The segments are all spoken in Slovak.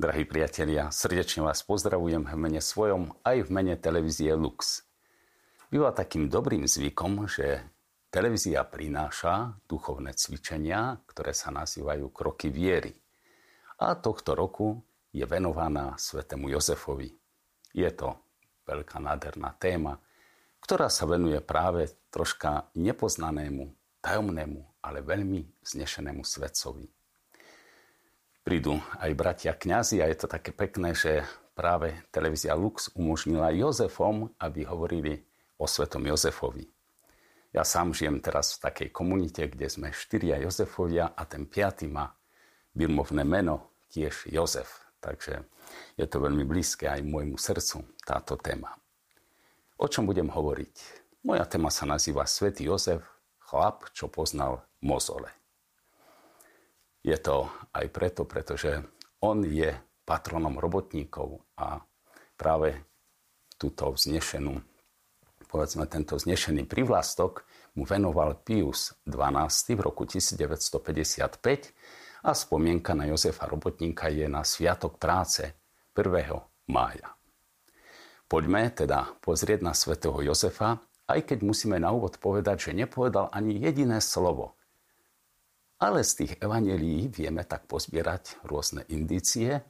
Drahí priatelia, srdečne vás pozdravujem v mene svojom aj v mene televízie Lux. Býva takým dobrým zvykom, že televízia prináša duchovné cvičenia, ktoré sa nazývajú kroky viery. A tohto roku je venovaná svetému Jozefovi. Je to veľká nádherná téma, ktorá sa venuje práve troška nepoznanému, tajomnému, ale veľmi znešenému svetcovi prídu aj bratia kňazi a je to také pekné, že práve televízia Lux umožnila Jozefom, aby hovorili o svetom Jozefovi. Ja sám žijem teraz v takej komunite, kde sme štyria Jozefovia a ten piatý má birmovné meno, tiež Jozef. Takže je to veľmi blízke aj môjmu srdcu táto téma. O čom budem hovoriť? Moja téma sa nazýva Svetý Jozef, chlap, čo poznal mozole. Je to aj preto, pretože on je patronom robotníkov a práve túto vznešenú, povedzme tento vznešený privlastok mu venoval Pius XII v roku 1955 a spomienka na Jozefa Robotníka je na Sviatok práce 1. mája. Poďme teda pozrieť na svätého Jozefa, aj keď musíme na úvod povedať, že nepovedal ani jediné slovo – ale z tých evanelií vieme tak pozbierať rôzne indície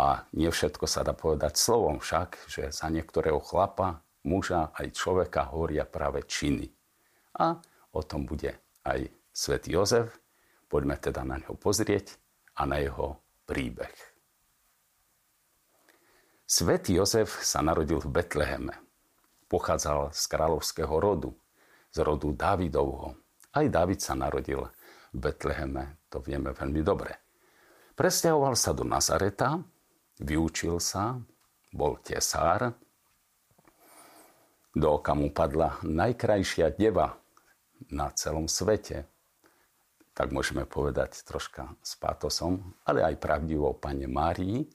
a nie všetko sa dá povedať slovom však, že za niektorého chlapa, muža aj človeka hovoria práve činy. A o tom bude aj svätý Jozef. Poďme teda na neho pozrieť a na jeho príbeh. Svetý Jozef sa narodil v Betleheme. Pochádzal z kráľovského rodu, z rodu Dávidovho. Aj Dávid sa narodil v Betleheme, to vieme veľmi dobre. Presťahoval sa do Nazareta, vyučil sa, bol tesár, do oka mu padla najkrajšia deva na celom svete. Tak môžeme povedať troška s pátosom, ale aj pravdivou pane Márii.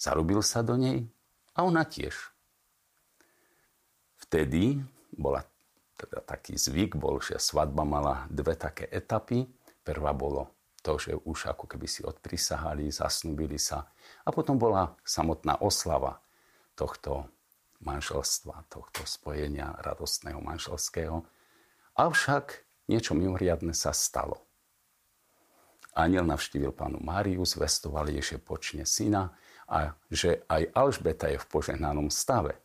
Zarubil sa do nej a ona tiež. Vtedy bola teda taký zvyk bol, že svadba mala dve také etapy. Prvá bolo to, že už ako keby si odprisahali, zasnubili sa. A potom bola samotná oslava tohto manželstva, tohto spojenia radostného manželského. Avšak niečo mimoriadne sa stalo. Aniel navštívil pánu Máriu, zvestoval jej, že počne syna a že aj Alžbeta je v požehnanom stave.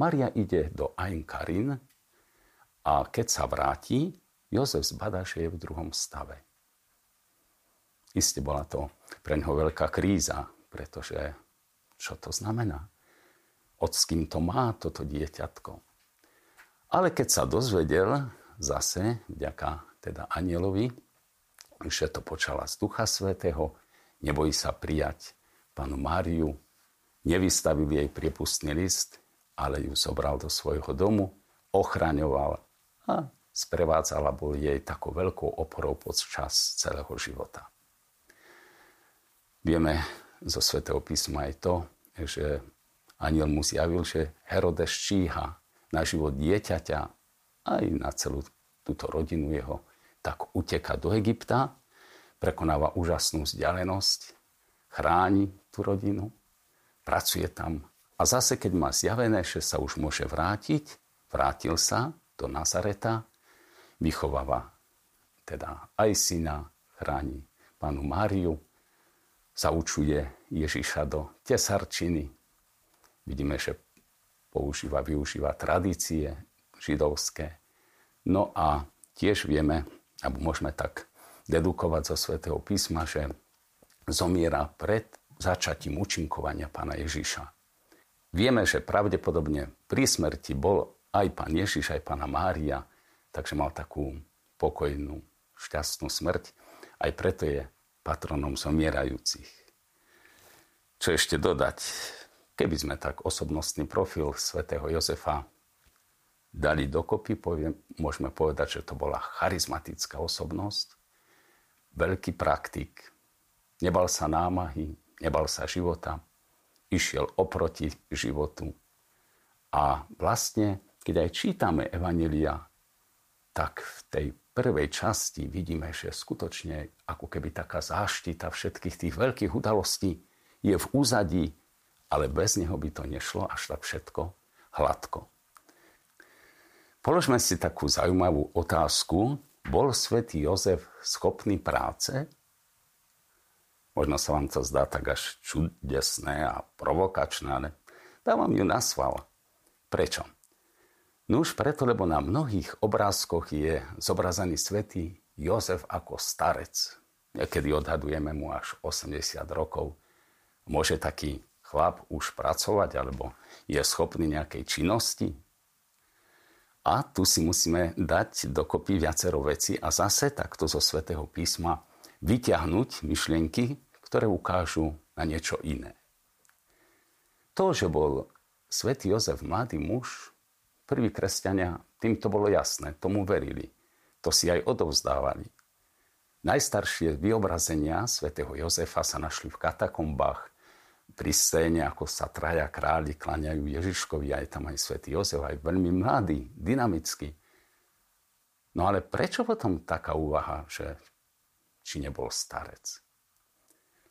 Maria ide do Ain Karin, a keď sa vráti, Jozef zbadá, že je v druhom stave. Isté bola to pre neho veľká kríza, pretože čo to znamená? Od s kým to má toto dieťatko? Ale keď sa dozvedel zase, vďaka teda anielovi, že to počala z Ducha Svetého, nebojí sa prijať panu Máriu, nevystavil jej priepustný list, ale ju zobral do svojho domu, ochraňoval a sprevádzala bol jej takou veľkou oporou počas celého života. Vieme zo svätého písma aj to, že aniel mu zjavil, že Herodes číha na život dieťaťa aj na celú túto rodinu jeho, tak uteka do Egypta, prekonáva úžasnú vzdialenosť, chráni tú rodinu, pracuje tam a zase, keď má zjavené, že sa už môže vrátiť, vrátil sa do Nazareta, vychováva teda aj syna, chráni panu Máriu, zaučuje Ježiša do tesarčiny. Vidíme, že používa, využíva tradície židovské. No a tiež vieme, alebo môžeme tak dedukovať zo svätého písma, že zomiera pred začatím účinkovania pána Ježiša. Vieme, že pravdepodobne pri smrti bol aj pán Ježiš, aj pána Mária, takže mal takú pokojnú, šťastnú smrť. Aj preto je patronom zomierajúcich. Čo ešte dodať? Keby sme tak osobnostný profil svätého Jozefa dali dokopy, poviem, môžeme povedať, že to bola charizmatická osobnosť, veľký praktik, nebal sa námahy, nebal sa života, išiel oproti životu a vlastne keď aj čítame Evanelia, tak v tej prvej časti vidíme, že skutočne ako keby taká záštita všetkých tých veľkých udalostí je v úzadí, ale bez neho by to nešlo až tak všetko hladko. Položme si takú zaujímavú otázku. Bol svätý Jozef schopný práce? Možno sa vám to zdá tak až čudesné a provokačné, ale dávam ju na sval. Prečo? No už preto, lebo na mnohých obrázkoch je zobrazený svätý Jozef ako starec. Niekedy odhadujeme mu až 80 rokov. Môže taký chlap už pracovať, alebo je schopný nejakej činnosti. A tu si musíme dať dokopy viacero veci a zase takto zo svätého písma vyťahnuť myšlienky, ktoré ukážu na niečo iné. To, že bol svätý Jozef mladý muž, prví kresťania, tým to bolo jasné, tomu verili. To si aj odovzdávali. Najstaršie vyobrazenia svätého Jozefa sa našli v katakombách pri scéne, ako sa traja králi klaňajú Ježiškovi, aj tam aj svätý Jozef, aj veľmi mladý, dynamický. No ale prečo potom taká úvaha, že či nebol starec?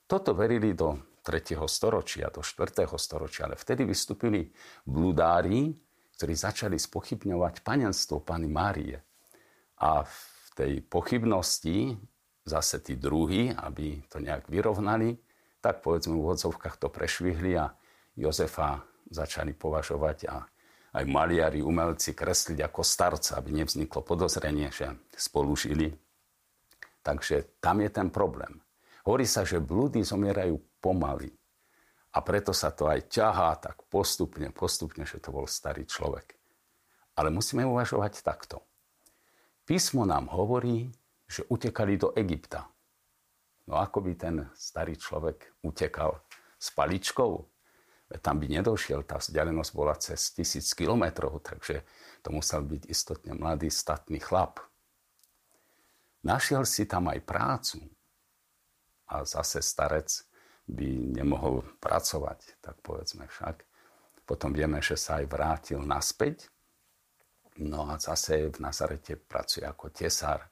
Toto verili do 3. storočia, do 4. storočia, ale vtedy vystúpili bludári, ktorí začali spochybňovať panenstvo Pany Márie. A v tej pochybnosti zase tí druhí, aby to nejak vyrovnali, tak povedzme v úvodzovkách to prešvihli a Jozefa začali považovať a aj maliari, umelci kresliť ako starca, aby nevzniklo podozrenie, že spolu žili. Takže tam je ten problém. Hovorí sa, že blúdy zomierajú pomaly. A preto sa to aj ťahá tak postupne, postupne, že to bol starý človek. Ale musíme uvažovať takto. Písmo nám hovorí, že utekali do Egypta. No ako by ten starý človek utekal s paličkou? Tam by nedošiel, tá vzdialenosť bola cez tisíc kilometrov, takže to musel byť istotne mladý, statný chlap. Našiel si tam aj prácu. A zase starec by nemohol pracovať, tak povedzme však. Potom vieme, že sa aj vrátil naspäť. No a zase v Nazarete pracuje ako tesár.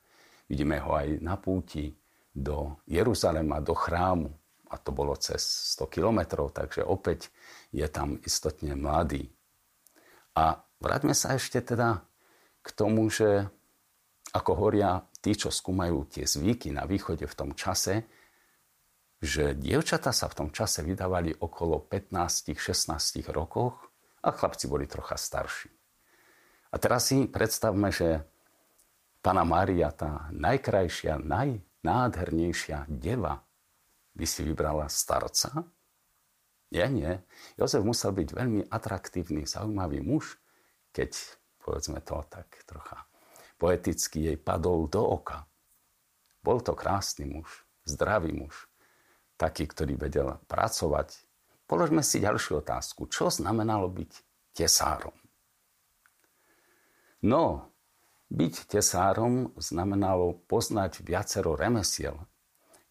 Vidíme ho aj na púti do Jeruzalema, do chrámu. A to bolo cez 100 kilometrov, takže opäť je tam istotne mladý. A vráťme sa ešte teda k tomu, že ako hovoria tí, čo skúmajú tie zvyky na východe v tom čase, že dievčata sa v tom čase vydávali okolo 15-16 rokoch a chlapci boli trocha starší. A teraz si predstavme, že Pana Mária, tá najkrajšia, najnádhernejšia deva, by si vybrala starca? Nie, nie. Jozef musel byť veľmi atraktívny, zaujímavý muž, keď, povedzme to tak trocha poeticky, jej padol do oka. Bol to krásny muž, zdravý muž, taký, ktorý vedel pracovať. Položme si ďalšiu otázku. Čo znamenalo byť tesárom? No, byť tesárom znamenalo poznať viacero remesiel.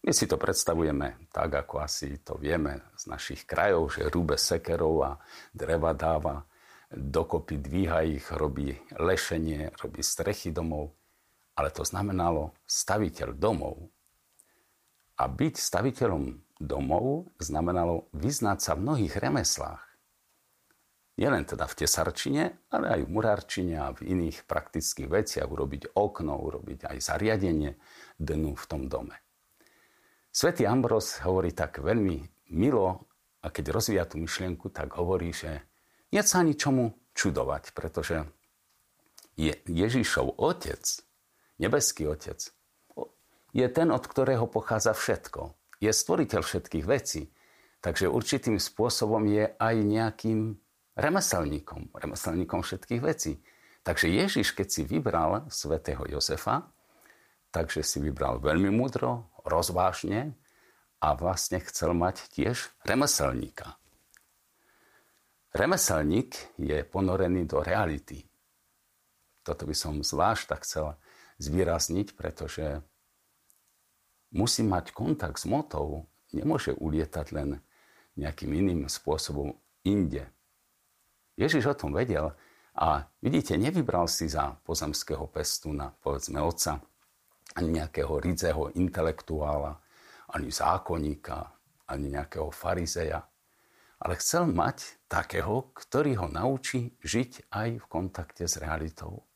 My si to predstavujeme tak, ako asi to vieme z našich krajov, že rúbe sekerov a dreva dáva, dokopy dvíha ich, robí lešenie, robí strechy domov. Ale to znamenalo staviteľ domov. A byť staviteľom domov znamenalo vyznať sa v mnohých remeslách. Nielen teda v tesarčine, ale aj v murárčine a v iných praktických veciach urobiť okno, urobiť aj zariadenie dnu v tom dome. Svetý Ambros hovorí tak veľmi milo a keď rozvíja tú myšlienku, tak hovorí, že nie sa ničomu čudovať, pretože je Ježišov otec, nebeský otec, je ten, od ktorého pochádza všetko. Je stvoriteľ všetkých vecí. Takže určitým spôsobom je aj nejakým remeselníkom, remeselníkom všetkých vecí. Takže Ježiš, keď si vybral svätého Jozefa, takže si vybral veľmi múdro, rozvážne a vlastne chcel mať tiež remeselníka. Remeselník je ponorený do reality. Toto by som zvlášť tak chcel zvýrazniť, pretože musí mať kontakt s motou, nemôže ulietať len nejakým iným spôsobom inde. Ježiš o tom vedel a vidíte, nevybral si za pozemského pestúna, povedzme otca, ani nejakého ridzeho intelektuála, ani zákonníka, ani nejakého farizeja, ale chcel mať takého, ktorý ho naučí žiť aj v kontakte s realitou.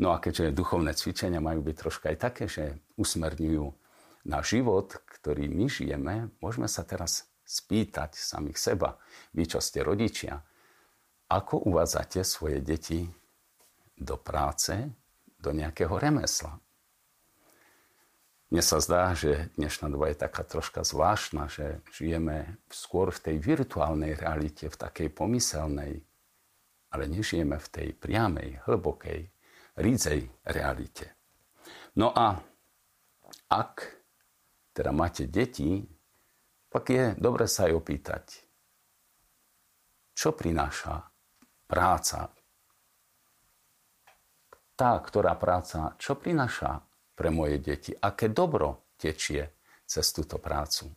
No a keďže duchovné cvičenia majú byť troška aj také, že usmerňujú na život, ktorý my žijeme, môžeme sa teraz spýtať samých seba, vy čo ste rodičia, ako uvádzate svoje deti do práce, do nejakého remesla. Mne sa zdá, že dnešná doba je taká troška zvláštna, že žijeme skôr v tej virtuálnej realite, v takej pomyselnej, ale nežijeme v tej priamej, hlbokej, rídzej realite. No a ak teda máte deti, pak je dobre sa aj opýtať, čo prináša práca. Tá, ktorá práca, čo prináša pre moje deti. Aké dobro tečie cez túto prácu.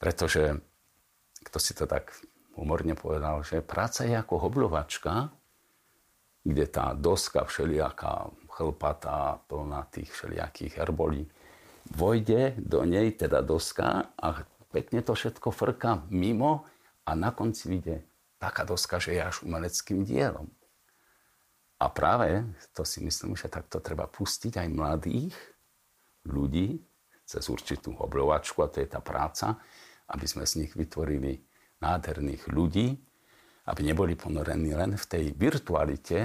Pretože, kto si to tak humorne povedal, že práca je ako hoblovačka, kde tá doska všelijaká chlpatá, plná tých všelijakých herbolí, vojde do nej teda doska a pekne to všetko frká mimo a na konci vyjde taká doska, že je až umeleckým dielom. A práve to si myslím, že takto treba pustiť aj mladých ľudí cez určitú oblovačku, a to je tá práca, aby sme z nich vytvorili nádherných ľudí, aby neboli ponorení len v tej virtualite,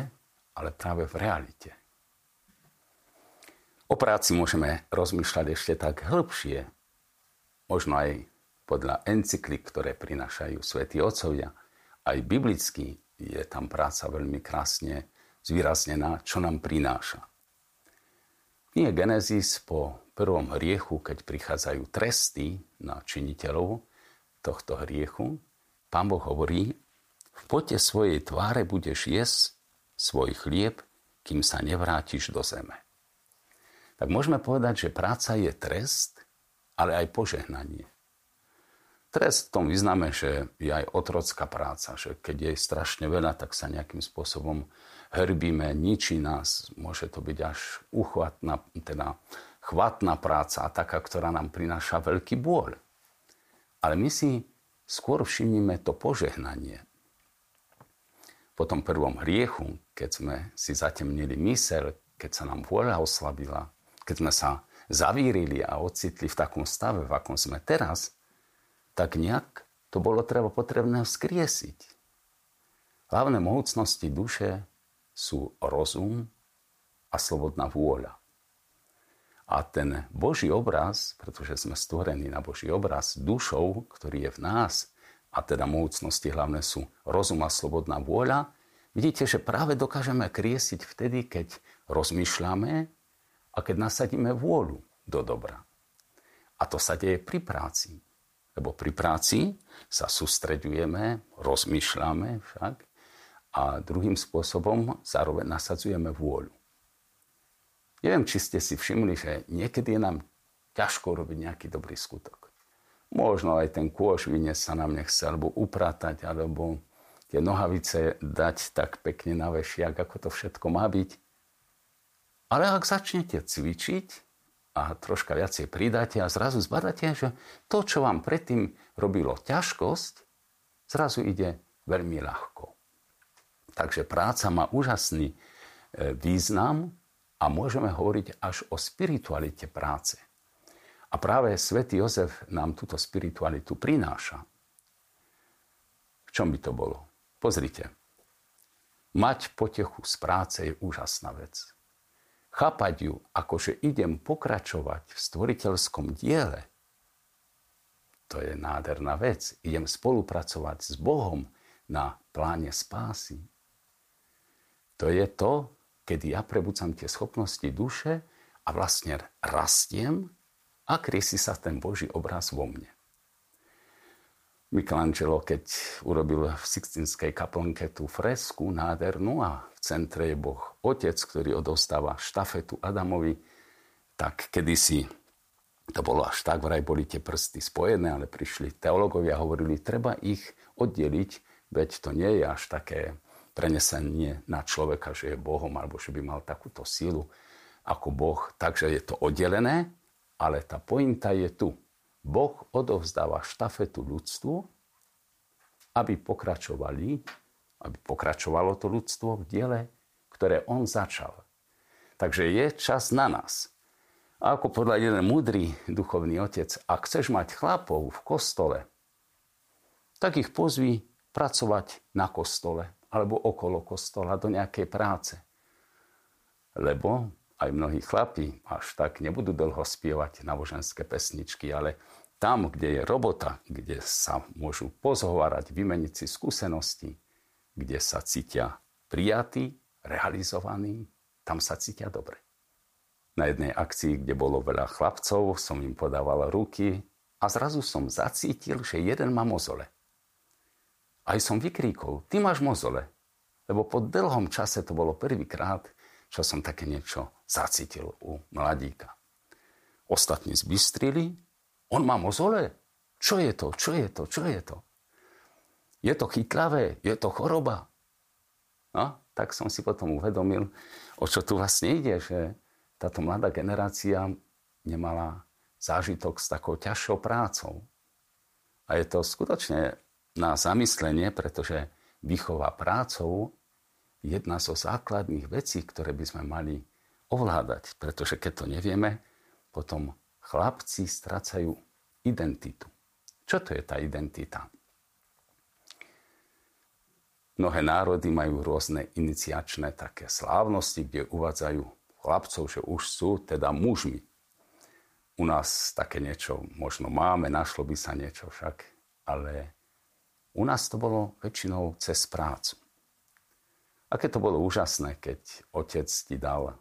ale práve v realite. O práci môžeme rozmýšľať ešte tak hĺbšie, možno aj podľa encyklik, ktoré prinášajú svätí otcovia. Aj biblicky je tam práca veľmi krásne zvýraznená, čo nám prináša. Nie Genesis po prvom hriechu, keď prichádzajú tresty na činiteľov tohto hriechu, pán Boh hovorí, v pote svojej tváre budeš jesť svoj chlieb, kým sa nevrátiš do zeme. Tak môžeme povedať, že práca je trest, ale aj požehnanie. Trest v tom vyznáme, že je aj otrocká práca, že keď je strašne veľa, tak sa nejakým spôsobom hrbíme, ničí nás. Môže to byť až uchvatná, teda chvatná práca taká, ktorá nám prináša veľký bôľ. Ale my si skôr všimnime to požehnanie. Po tom prvom hriechu, keď sme si zatemnili mysel, keď sa nám vôľa oslabila, keď sme sa zavírili a ocitli v takom stave, v akom sme teraz, tak nejak to bolo treba potrebné vzkriesiť. Hlavné mohutnosti duše sú rozum a slobodná vôľa. A ten Boží obraz, pretože sme stvorení na Boží obraz dušou, ktorý je v nás, a teda mohutnosti hlavné sú rozum a slobodná vôľa, vidíte, že práve dokážeme kriesiť vtedy, keď rozmýšľame a keď nasadíme vôľu do dobra. A to sa deje pri práci. Lebo pri práci sa sústreďujeme, rozmýšľame však a druhým spôsobom zároveň nasadzujeme vôľu. Neviem, či ste si všimli, že niekedy je nám ťažko robiť nejaký dobrý skutok. Možno aj ten kôž vyniesť sa nám nechce, alebo upratať, alebo tie nohavice dať tak pekne na vešiak, ako to všetko má byť. Ale ak začnete cvičiť, a troška viacej pridáte a zrazu zbadáte, že to, čo vám predtým robilo ťažkosť, zrazu ide veľmi ľahko. Takže práca má úžasný e, význam a môžeme hovoriť až o spiritualite práce. A práve svätý Jozef nám túto spiritualitu prináša. V čom by to bolo? Pozrite. Mať potechu z práce je úžasná vec chápať ju ako, že idem pokračovať v stvoriteľskom diele, to je nádherná vec. Idem spolupracovať s Bohom na pláne spásy. To je to, kedy ja prebudzam tie schopnosti duše a vlastne rastiem a krysi sa ten Boží obraz vo mne. Michelangelo, keď urobil v Sixtinskej kaplnke tú fresku nádhernú a v centre je Boh Otec, ktorý odostáva štafetu Adamovi, tak kedysi to bolo až tak, vraj boli tie prsty spojené, ale prišli teológovia a hovorili, treba ich oddeliť, veď to nie je až také prenesenie na človeka, že je Bohom, alebo že by mal takúto sílu ako Boh. Takže je to oddelené, ale tá pointa je tu. Boh odovzdáva štafetu ľudstvu, aby pokračovali, aby pokračovalo to ľudstvo v diele, ktoré on začal. Takže je čas na nás. A ako podľa jeden múdry duchovný otec, ak chceš mať chlapov v kostole, tak ich pozví pracovať na kostole alebo okolo kostola do nejakej práce. Lebo aj mnohí chlapi až tak nebudú dlho spievať náboženské pesničky, ale tam, kde je robota, kde sa môžu pozhovárať, vymeniť si skúsenosti, kde sa cítia prijatí, realizovaní, tam sa cítia dobre. Na jednej akcii, kde bolo veľa chlapcov, som im podával ruky a zrazu som zacítil, že jeden má mozole. Aj som vykríkol, ty máš mozole. Lebo po dlhom čase to bolo prvýkrát, čo som také niečo zacítil u mladíka. Ostatní zbystrili, on má mozole? Čo je to? Čo je to? Čo je to? Je to chytlavé? Je to choroba? No, tak som si potom uvedomil, o čo tu vlastne ide, že táto mladá generácia nemala zážitok s takou ťažšou prácou. A je to skutočne na zamyslenie, pretože výchova prácou jedna zo základných vecí, ktoré by sme mali ovládať. Pretože keď to nevieme, potom chlapci strácajú identitu. Čo to je tá identita? Mnohé národy majú rôzne iniciačné také slávnosti, kde uvádzajú chlapcov, že už sú teda mužmi. U nás také niečo možno máme, našlo by sa niečo však, ale u nás to bolo väčšinou cez prácu. Aké to bolo úžasné, keď otec ti dal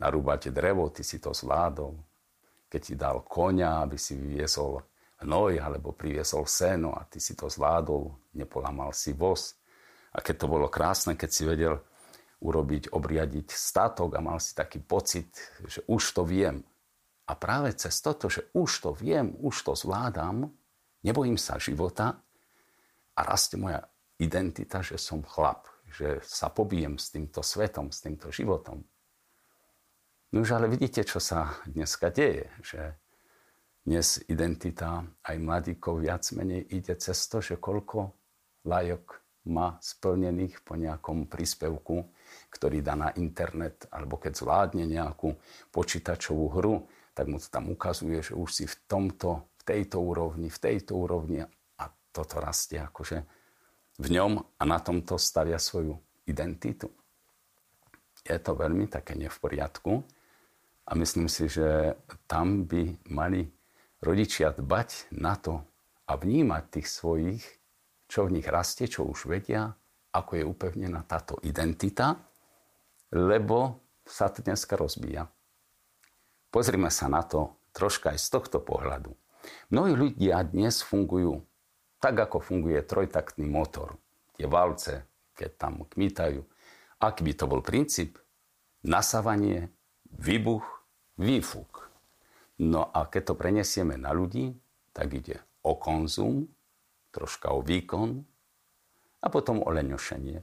narúbať drevo, ty si to zvládol. Keď ti dal konia, aby si vyviezol hnoj alebo priviezol seno a ty si to zvládol, nepolamal si voz. A keď to bolo krásne, keď si vedel urobiť, obriadiť statok a mal si taký pocit, že už to viem. A práve cez toto, že už to viem, už to zvládam, nebojím sa života, a rastie moja identita, že som chlap, že sa pobijem s týmto svetom, s týmto životom. No už ale vidíte, čo sa dneska deje, že dnes identita aj mladíkov viac menej ide cez to, že koľko lajok má splnených po nejakom príspevku, ktorý dá na internet, alebo keď zvládne nejakú počítačovú hru, tak mu to tam ukazuje, že už si v tomto, v tejto úrovni, v tejto úrovni toto rastie akože v ňom a na tomto stavia svoju identitu. Je to veľmi také ne v poriadku a myslím si, že tam by mali rodičia dbať na to a vnímať tých svojich, čo v nich rastie, čo už vedia, ako je upevnená táto identita, lebo sa to dneska rozbíja. Pozrime sa na to troška aj z tohto pohľadu. Mnohí ľudia dnes fungujú tak ako funguje trojtaktný motor. Tie valce, keď tam kmitajú. Aký by to bol princíp? Nasávanie, výbuch, výfuk. No a keď to prenesieme na ľudí, tak ide o konzum, troška o výkon a potom o leňošenie.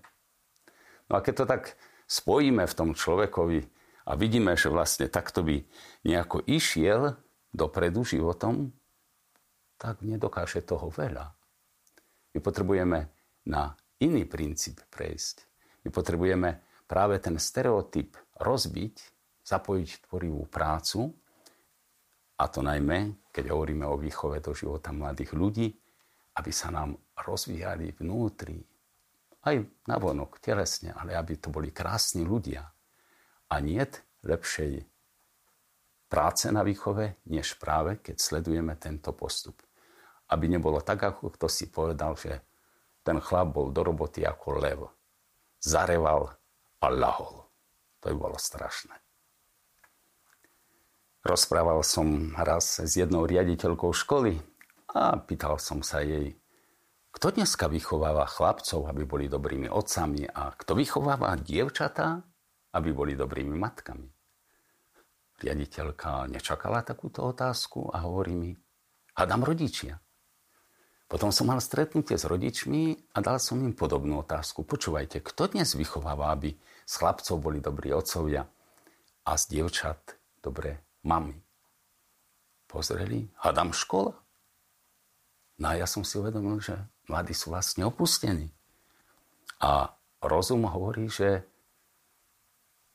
No a keď to tak spojíme v tom človekovi a vidíme, že vlastne takto by nejako išiel dopredu životom, tak nedokáže toho veľa. My potrebujeme na iný princíp prejsť. My potrebujeme práve ten stereotyp rozbiť, zapojiť tvorivú prácu, a to najmä, keď hovoríme o výchove do života mladých ľudí, aby sa nám rozvíjali vnútri, aj navonok, telesne, ale aby to boli krásni ľudia. A nie lepšej práce na výchove, než práve keď sledujeme tento postup aby nebolo tak, ako kto si povedal, že ten chlap bol do roboty ako lev. Zareval a lahol. To by bolo strašné. Rozprával som raz s jednou riaditeľkou školy a pýtal som sa jej, kto dneska vychováva chlapcov, aby boli dobrými otcami a kto vychováva dievčatá, aby boli dobrými matkami. Riaditeľka nečakala takúto otázku a hovorí mi, hádam rodičia. Potom som mal stretnutie s rodičmi a dal som im podobnú otázku. Počúvajte, kto dnes vychováva, aby z chlapcov boli dobrí otcovia a z dievčat dobré mamy? Pozreli, hadám škola. No a ja som si uvedomil, že mladí sú vlastne opustení. A rozum hovorí, že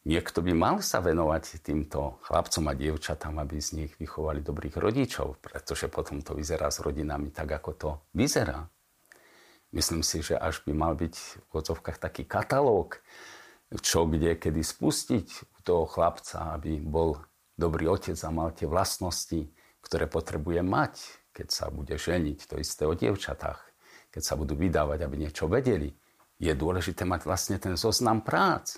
niekto by mal sa venovať týmto chlapcom a dievčatám, aby z nich vychovali dobrých rodičov, pretože potom to vyzerá s rodinami tak, ako to vyzerá. Myslím si, že až by mal byť v odzovkách taký katalóg, čo kde, kedy spustiť u toho chlapca, aby bol dobrý otec a mal tie vlastnosti, ktoré potrebuje mať, keď sa bude ženiť. To isté o dievčatách. Keď sa budú vydávať, aby niečo vedeli. Je dôležité mať vlastne ten zoznam prác,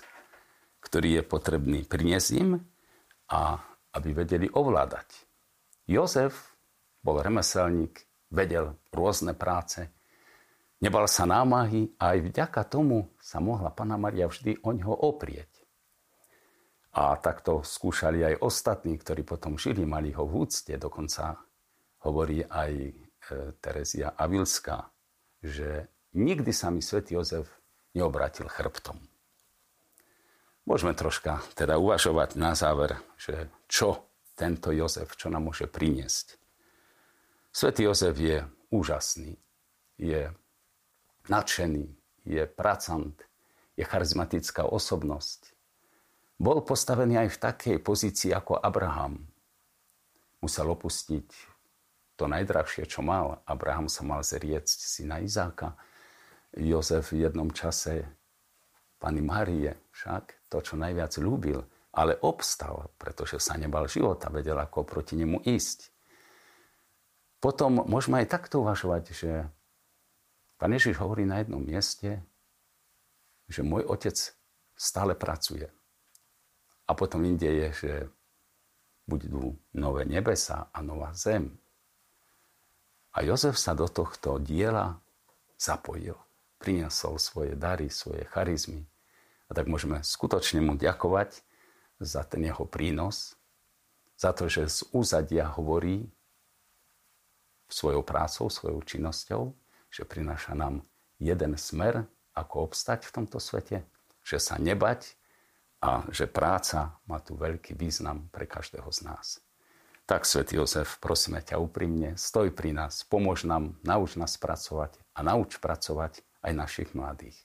ktorý je potrebný priniesť im a aby vedeli ovládať. Jozef bol remeselník, vedel rôzne práce, Nebal sa námahy a aj vďaka tomu sa mohla Pana Maria vždy o ňoho oprieť. A takto skúšali aj ostatní, ktorí potom žili, mali ho v úcte. Dokonca hovorí aj e, Terezia Avilská, že nikdy sa mi svätý Jozef neobratil chrbtom. Môžeme troška teda uvažovať na záver, že čo tento Jozef, čo nám môže priniesť. Svetý Jozef je úžasný, je nadšený, je pracant, je charizmatická osobnosť. Bol postavený aj v takej pozícii ako Abraham. Musel opustiť to najdrahšie, čo mal. Abraham sa mal zriecť syna Izáka. Jozef v jednom čase pani Marie však to, čo najviac ľúbil, ale obstal, pretože sa nebal života, vedel, ako proti nemu ísť. Potom môžeme aj takto uvažovať, že Pán Ježiš hovorí na jednom mieste, že môj otec stále pracuje. A potom inde je, že budú nové nebesa a nová zem. A Jozef sa do tohto diela zapojil. Priniesol svoje dary, svoje charizmy. A tak môžeme skutočne mu ďakovať za ten jeho prínos, za to, že z úzadia hovorí svojou prácou, svojou činnosťou že prináša nám jeden smer, ako obstať v tomto svete, že sa nebať a že práca má tu veľký význam pre každého z nás. Tak, svätý Jozef, prosíme ťa úprimne, stoj pri nás, pomôž nám, nauč nás pracovať a nauč pracovať aj našich mladých.